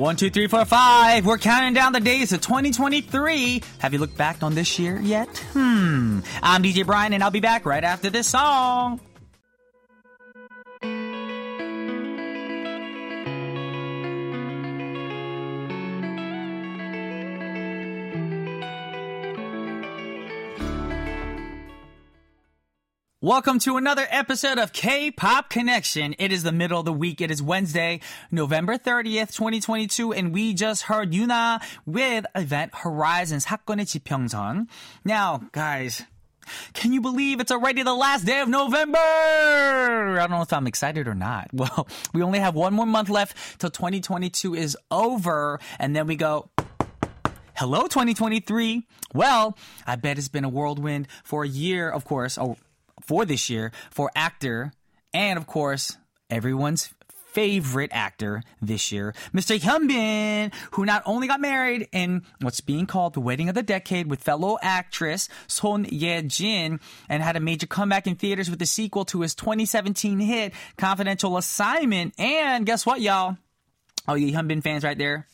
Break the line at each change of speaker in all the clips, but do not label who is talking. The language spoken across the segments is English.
One, two, three, four, five. We're counting down the days of 2023. Have you looked back on this year yet? Hmm. I'm DJ Brian, and I'll be back right after this song. Welcome to another episode of K Pop Connection. It is the middle of the week. It is Wednesday, November 30th, 2022, and we just heard Younha with Event Horizons, 사건의 지평선. Now, guys, can you believe it's already the last day of November? I don't know if I'm excited or not. Well, we only have one more month left till 2022 is over, and then we go hello 2023 well i bet it's been a whirlwind for a year of course oh for this year for actor and of course everyone's favorite actor this year, Mr. Hyunbin, who not only got married in what's being called the wedding of the decade with fellow actress Son Ye-jin and had a major comeback in theaters with the sequel to his 2017 hit Confidential Assignment. And guess what, y'all? Oh, you Hyunbin fans right there.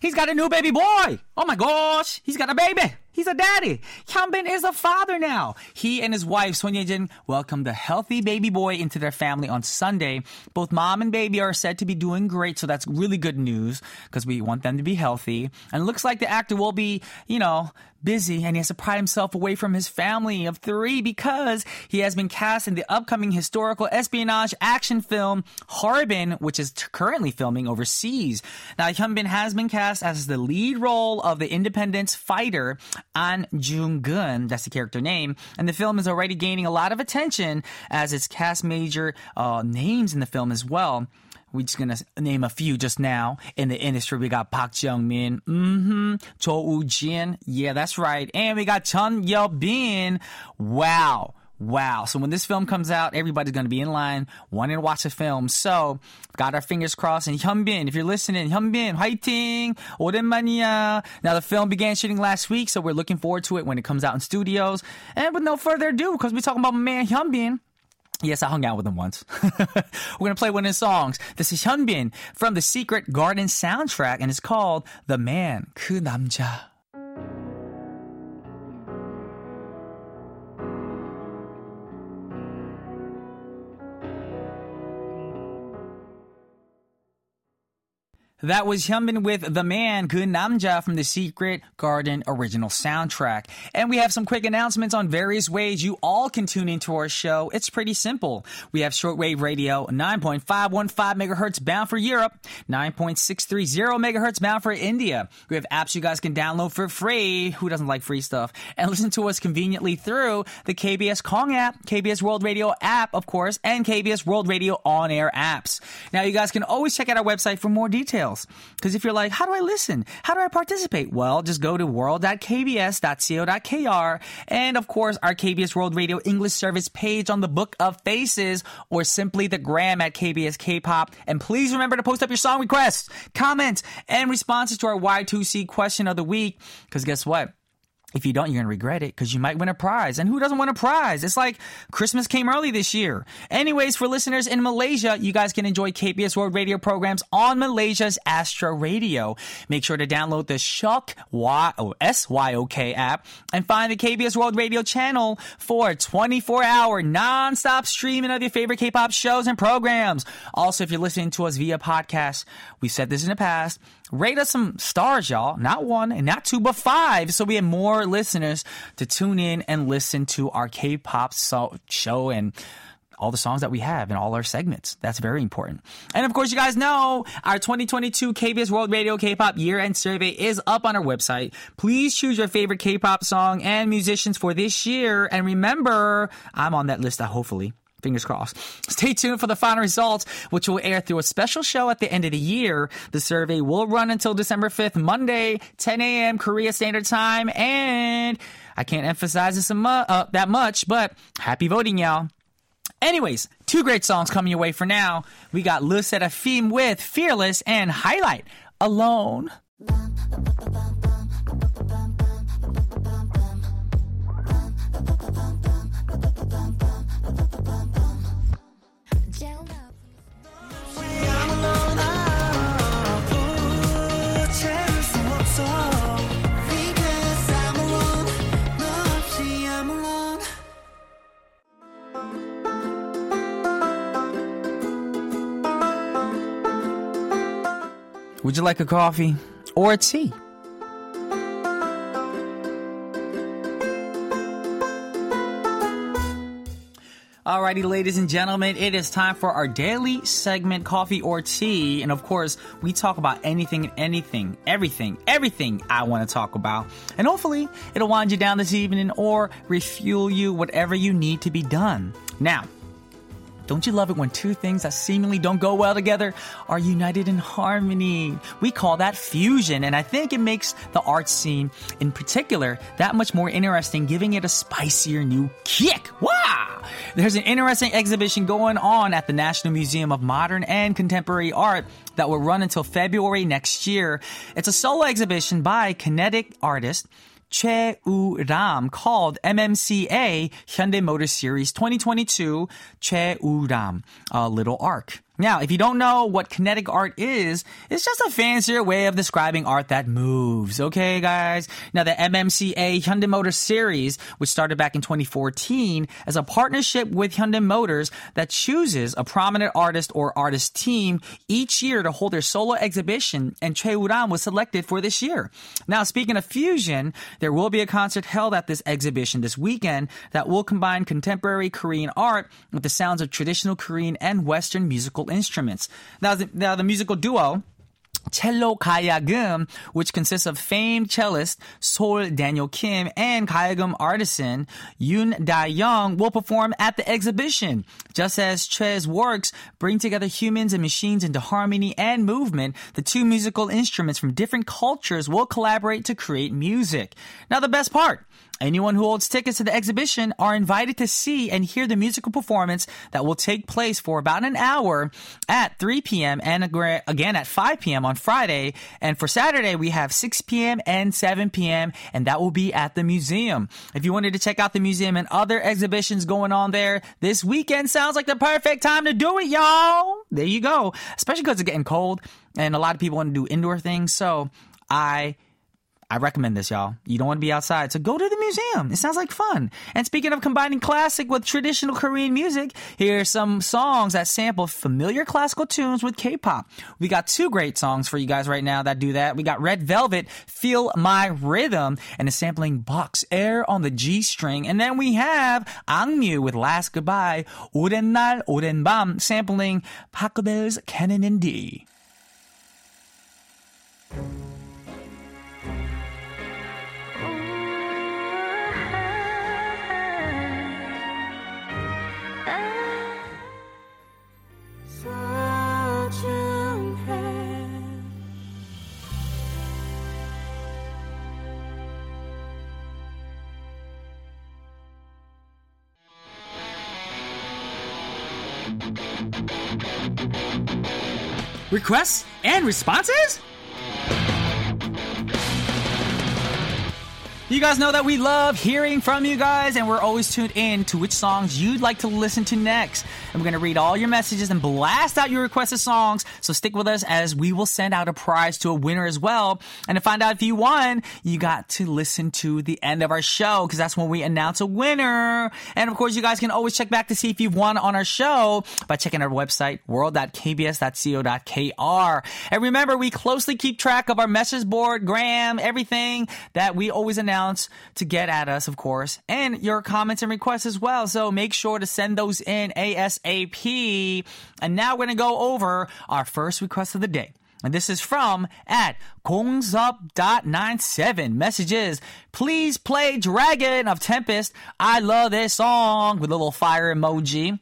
He's got a new baby boy. Oh my gosh, he's got a baby. He's a daddy. Hyunbin is a father now. He and his wife, Son Ye-jin, welcomed a healthy baby boy into their family on Sunday. Both mom and baby are said to be doing great, so that's really good news because we want them to be healthy. And it looks like the actor will be, you know, busy and he has to pry himself away from his family of three because he has been cast in the upcoming historical espionage action film Harbin, which is t- currently filming overseas. Now, Hyunbin has been cast as the lead role of the independence fighter Ahn Jung-geun, that's the character name, and the film is already gaining a lot of attention as its cast major uh, names in the film as well. We're just gonna name a few just now in the industry. We got Park Jung Min, mm-hmm, Cho Woo Jin, yeah, that's right, and we got Jeon Yeo-been. Wow. Wow. So when this film comes out, everybody's going to be in line wanting to watch the film. So got our fingers crossed. And Hyunbin, if you're listening, Hyunbin, 화이팅! 오랜만이야. Now the film began shooting last week, so we're looking forward to it when it comes out in studios. And with no further ado, because we're talking about my man Hyunbin, Yes, I hung out with him once. We're going to play one of his songs. This is Hyunbin from the Secret Garden soundtrack, and it's called The Man, 그 남자. That was Hyunbin with The Man, Gunnamja Namja from the Secret Garden original soundtrack. And we have some quick announcements on various ways you all can tune into our show. It's pretty simple. We have shortwave radio 9.515 megahertz bound for Europe, 9.630 megahertz bound for India. We have apps you guys can download for free. Who doesn't like free stuff? And listen to us conveniently through the KBS Kong app, KBS World Radio app, of course, and KBS World Radio on air apps. Now, you guys can always check out our website for more details. Because if you're like, how do I listen? How do I participate? Well, just go to world.kbs.co.kr and of course our KBS World Radio English service page on the Book of Faces or simply the gram at KBS K-pop. And please remember to post up your song requests, comments, and responses to our Y2C question of the week. Because guess what? If you don't, you're going to regret it because you might win a prize. And who doesn't want a prize? It's like Christmas came early this year. Anyways, for listeners in Malaysia, you guys can enjoy KBS World Radio programs on Malaysia's Astro Radio. Make sure to download the Shock Y- oh, SYOK app and find the KBS World Radio channel for a 24 hour non-stop streaming of your favorite K-pop shows and programs. Also, if you're listening to us via podcast, we've said this in the past, rate us some stars, y'all. Not one and not two, but five. So we have more listeners to tune in and listen to our K-pop so- show and all the songs that we have in all our segments. That's very important. And of course, you guys know our 2022 KBS World Radio K-pop year-end survey is up on our website. Please choose your favorite K-pop song and musicians for this year. And remember, I'm on that list, hopefully. Fingers crossed. Stay tuned for the final results, which will air through a special show at the end of the year. The survey will run until December 5th, Monday, 10 a.m. Korea Standard Time. And I can't emphasize this uh, that much, but happy voting, y'all. Anyways, two great songs coming your way for now. We got LE SSERAFIM with Fearless and Highlight Alone. Would you like a coffee or a tea? Alrighty, ladies and gentlemen, it is time for our daily segment, Coffee or Tea. And of course, we talk about anything and anything, everything, everything I want to talk about. And hopefully, it'll wind you down this evening or refuel you, whatever you need to be done. Now, don't you love it when two things that seemingly don't go well together are united in harmony? We call that fusion, and I think it makes the art scene in particular that much more interesting, giving it a spicier new kick. Wow! There's an interesting exhibition going on at the National Museum of Modern and Contemporary Art that will run until February next year. It's a solo exhibition by kinetic artist Choi Woo-ram called MMCA Hyundai Motor Series 2022 Choi Woo-ram, a little Ark. Now, if you don't know what kinetic art is, it's just a fancier way of describing art that moves, okay, guys? Now, the MMCA Hyundai Motor Series, which started back in 2014 as a partnership with Hyundai Motors that chooses a prominent artist or artist team each year to hold their solo exhibition, and Choi Woo-ram was selected for this year. Now, speaking of fusion, there will be a concert held at this exhibition this weekend that will combine contemporary Korean art with the sounds of traditional Korean and Western musical instruments. Now, the, now the musical duo Cello Gum, which consists of famed cellist Sol Daniel Kim and Gum artisan Yoon Da Young, will perform at the exhibition. Just as Che's works bring together humans and machines into harmony and movement, the two musical instruments from different cultures will collaborate to create music. Now, the best part. Anyone who holds tickets to the exhibition are invited to see and hear the musical performance that will take place for about an hour at 3 p.m. and again at 5 p.m. on Friday. And for Saturday, we have 6 p.m. and 7 p.m. and that will be at the museum. If you wanted to check out the museum and other exhibitions going on there, this weekend sounds like the perfect time to do it, y'all. There you go. Especially because it's getting cold and a lot of people want to do indoor things. So I I recommend this, y'all. You don't want to be outside, so go to the museum. It sounds like fun. And speaking of combining classic with traditional Korean music, here are some songs that sample familiar classical tunes with K pop. We got two great songs for you guys right now that do that. We got Red Velvet, Feel My Rhythm, and a sampling Bach's Air on the G string. And then we have AKMU with Last Goodbye, 오랜 날, 오랜 밤, sampling Pachelbel's Canon in D. Requests and responses? You guys know that we love hearing from you guys, and we're always tuned in to which songs you'd like to listen to next. And we're going to read all your messages and blast out your requested songs. So stick with us as we will send out a prize to a winner as well. And to find out if you won, you got to listen to the end of our show because that's when we announce a winner. And of course, you guys can always check back to see if you've won on our show by checking our website, world.kbs.co.kr. And remember, we closely keep track of our message board, gram, everything that we always announce to get at us, of course, and your comments and requests as well. So make sure to send those in ASAP. And now we're going to go over our first request of the day. And this is from at kongsup.97. Messages, please play Dragon of Tempest. I love this song with a little fire emoji.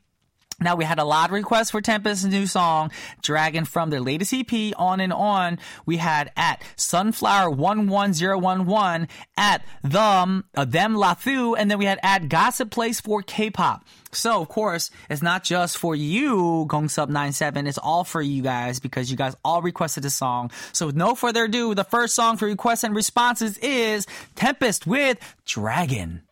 Now we had a lot of requests for Tempest's new song, Dragon from their latest EP, On and On. We had at Sunflower11011, at them, uh, them Lathu, and then we had at Gossip Place for K-pop. So of course, it's not just for you, Gongsub97, it's all for you guys because you guys all requested a song. So with no further ado, the first song for requests and responses is Tempest with Dragon.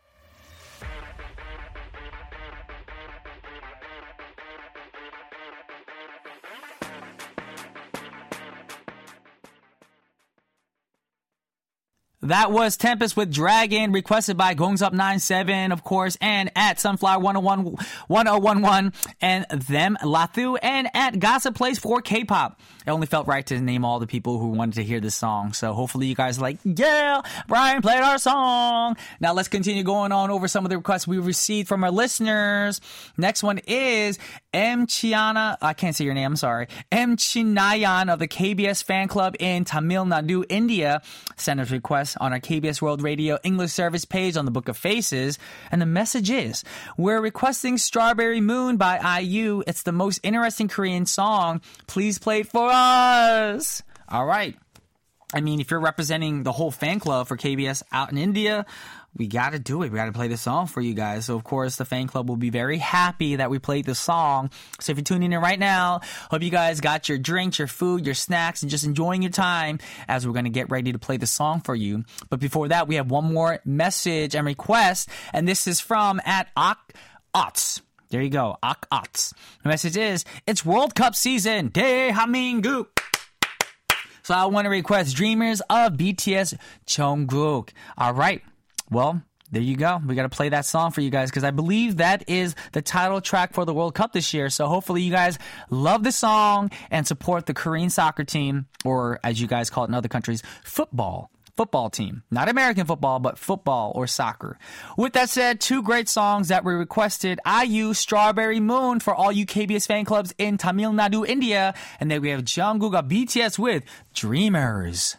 That was Tempest with Dragon, requested by Gongsup97, of course, and at Sunflower 101, 1011, and them Lathu, and at Gossip Place for K-pop. It only felt right to name all the people who wanted to hear this song. So hopefully you guys like, yeah, Brian played our song. Now let's continue going on over some of the requests we received from our listeners. Next one is M. Chiana, I can't say your name, I'm sorry. M. Chinayan of the KBS fan club in Tamil Nadu, India, sent us request on our KBS World Radio English service page on the Book of Faces. And the message is, we're requesting Strawberry Moon by IU. It's the most interesting Korean song. Please play it for us. All right. I mean, if you're representing the whole fan club for KBS out in India, we got to do it. We got to play the song for you guys. So, of course, the fan club will be very happy that we played the song. So, if you're tuning in right now, hope you guys got your drinks, your food, your snacks, and just enjoying your time as we're going to get ready to play the song for you. But before that, we have one more message and request, and this is from at Ak Ots. There you go, Ak Ots. The message is, it's World Cup season. 대한민국. So I want to request Dreamers of BTS Jungkook. All right. well, there you go. We got to play that song for you guys because I believe that is the title track for the World Cup this year. So hopefully you guys love the song and support the Korean soccer team, or as you guys call it in other countries, football. Football team. Not American football, but football or soccer. With that said, two great songs that were requested. IU Strawberry Moon for all you KBS fan clubs in Tamil Nadu, India. And then we have Jungkook of BTS with Dreamers.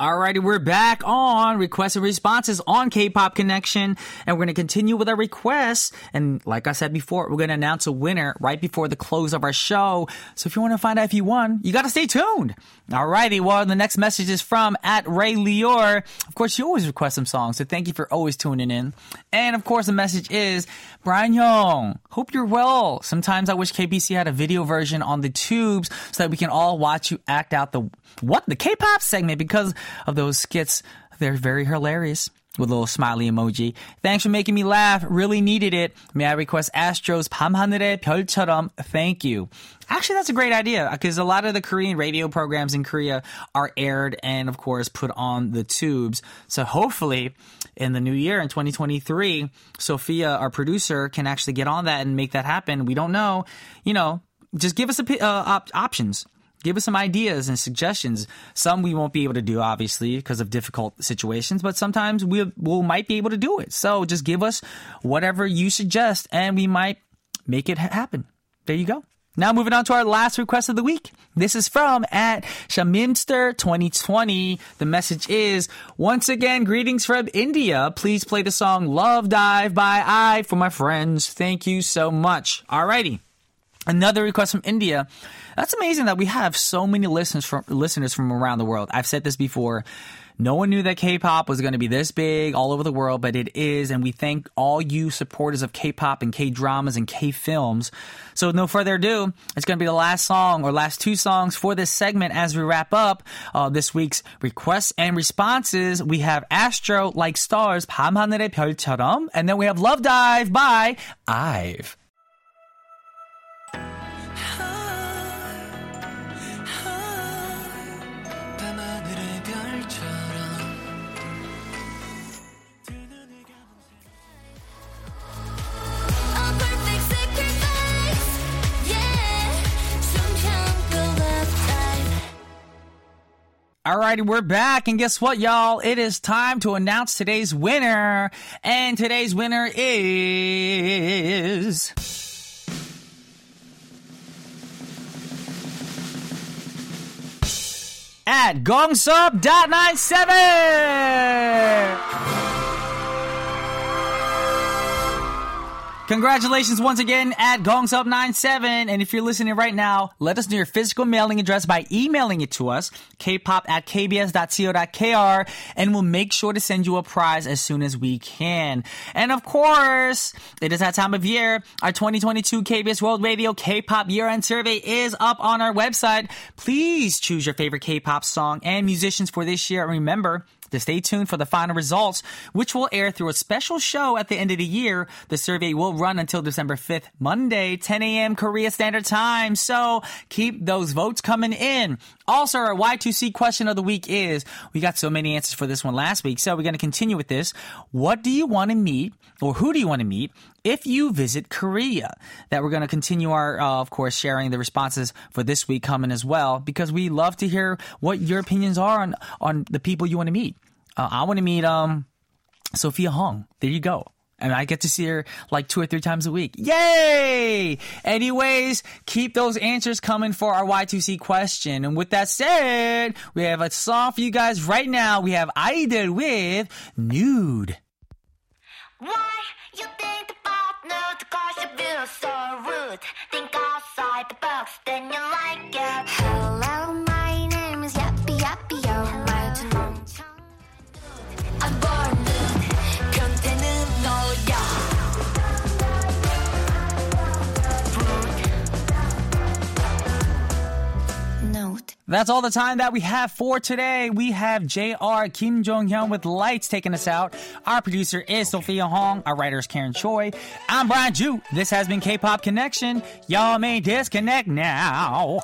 Alrighty, we're back on requests and responses on K-Pop Connection, and we're going to continue with our requests. And like I said before, we're going to announce a winner right before the close of our show. So if you want to find out if you won, you got to stay tuned. Alrighty, well, the next message is from at Ray Lior. Of course, you always request some songs, so thank you for always tuning in. And of course, the message is Brian Young. Hope you're well. Sometimes I wish KBS had a video version on the tubes so that we can all watch you act out the what the K-pop segment because of those skits. They're very hilarious with a little smiley emoji. Thanks for making me laugh. Really needed it. May I request Astro's 밤하늘의 별처럼? Thank you. Actually, that's a great idea because a lot of the Korean radio programs in Korea are aired and, of course, put on the tubes. So hopefully, in the new year in 2023, Sophia, our producer, can actually get on that and make that happen. We don't know. You know, just give us a, uh, op- options give us some ideas and suggestions. Some we won't be able to do, obviously, because of difficult situations, but sometimes we will might be able to do it. So just give us whatever you suggest, and we might make it happen. There you go. Now moving on to our last request of the week. This is from at Shamimster 2020. The message is, once again, greetings from India. Please play the song Love Dive by Ive for my friends. Thank you so much. Alrighty. Another request from India. That's amazing that we have so many listeners from listeners from around the world. I've said this before. No one knew that K-pop was going to be this big all over the world, but it is, and we thank all you supporters of K-pop and K-dramas and K-films. So, with no further ado, it's going to be the last song or last two songs for this segment as we wrap up uh, this week's requests and responses. We have Astro like stars, 밤하늘의 별처럼, and then we have Love Dive by Ive. Alrighty, we're back, and guess what, y'all? It is time to announce today's winner, and today's winner is. At gongsub.97! Congratulations once again at GongSub97. And if you're listening right now, let us know your physical mailing address by emailing it to us, kpop at kbs.co.kr, and we'll make sure to send you a prize as soon as we can. And of course, it is that time of year. Our 2022 KBS World Radio K-pop year-end survey is up on our website. Please choose your favorite K-pop song and musicians for this year. And remember, to stay tuned for the final results, which will air through a special show at the end of the year. The survey will run until December 5th, Monday, 10 a.m. Korea Standard Time. So keep those votes coming in. Also, our Y2C question of the week is we got so many answers for this one last week, so we're going to continue with this. What do you want to meet, or who do you want to meet if you visit Korea? That we're going to continue our, uh, of course, sharing the responses for this week coming as well, because we love to hear what your opinions are on on the people you want to meet. Uh, I want to meet um Sophia Hong. There you go. And I get to see her like two or three times a week. Yay! Anyways, keep those answers coming for our Y2C question. And with that said, we have a song for you guys right now. We have Idol with Nxde.
Why so rude. Think outside the box then you like it. Hello
That's all the time that we have for today. We have JR Kim Jong Hyun with Lights taking us out. Our producer is Sophia Hong. Our writer is Karen Choi. I'm Brian Joo. This has been K-Pop Connection. Y'all may disconnect now.